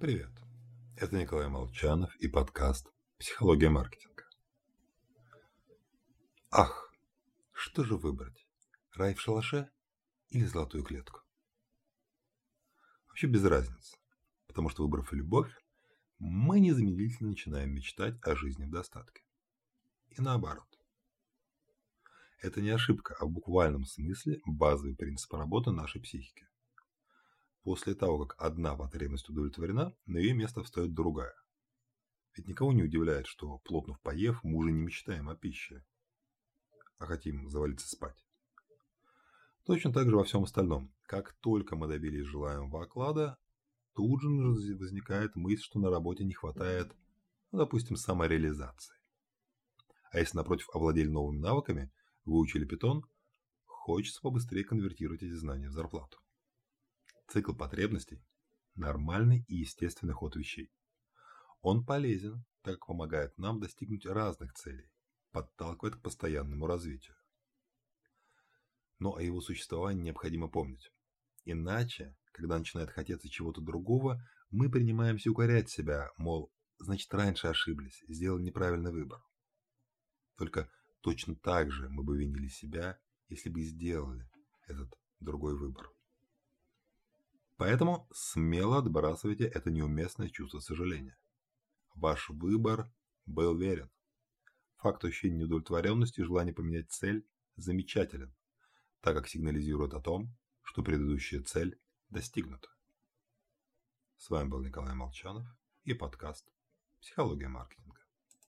Привет, это Николай Молчанов и подкаст «Психология маркетинга». Ах, что же выбрать, рай в шалаше или золотую клетку? Вообще без разницы, потому что выбрав любовь, мы незамедлительно начинаем мечтать о жизни в достатке. И наоборот. Это не ошибка, а в буквальном смысле базовый принцип работы нашей психики. После того, как одна потребность удовлетворена, на ее место встает другая. Ведь никого не удивляет, что, плотно поев, мы уже не мечтаем о пище, а хотим завалиться спать. Точно так же во всем остальном. Как только мы добились желаемого оклада, тут же возникает мысль, что на работе не хватает, ну, допустим, самореализации. А если, напротив, овладели новыми навыками, выучили питон, хочется побыстрее конвертировать эти знания в зарплату. Цикл потребностей – нормальный и естественный ход вещей. Он полезен, так как помогает нам достигнуть разных целей, подталкивает к постоянному развитию. Но о его существовании необходимо помнить. Иначе, когда начинает хотеться чего-то другого, мы принимаемся укорять себя, мол, значит раньше ошиблись, сделали неправильный выбор. Только точно так же мы бы винили себя, если бы сделали этот другой выбор. Поэтому смело отбрасывайте это неуместное чувство сожаления. Ваш выбор был верен. Факт ощущения неудовлетворенности и желания поменять цель замечателен, так как сигнализирует о том, что предыдущая цель достигнута. С вами был Николай Молчанов и подкаст «Психология маркетинга».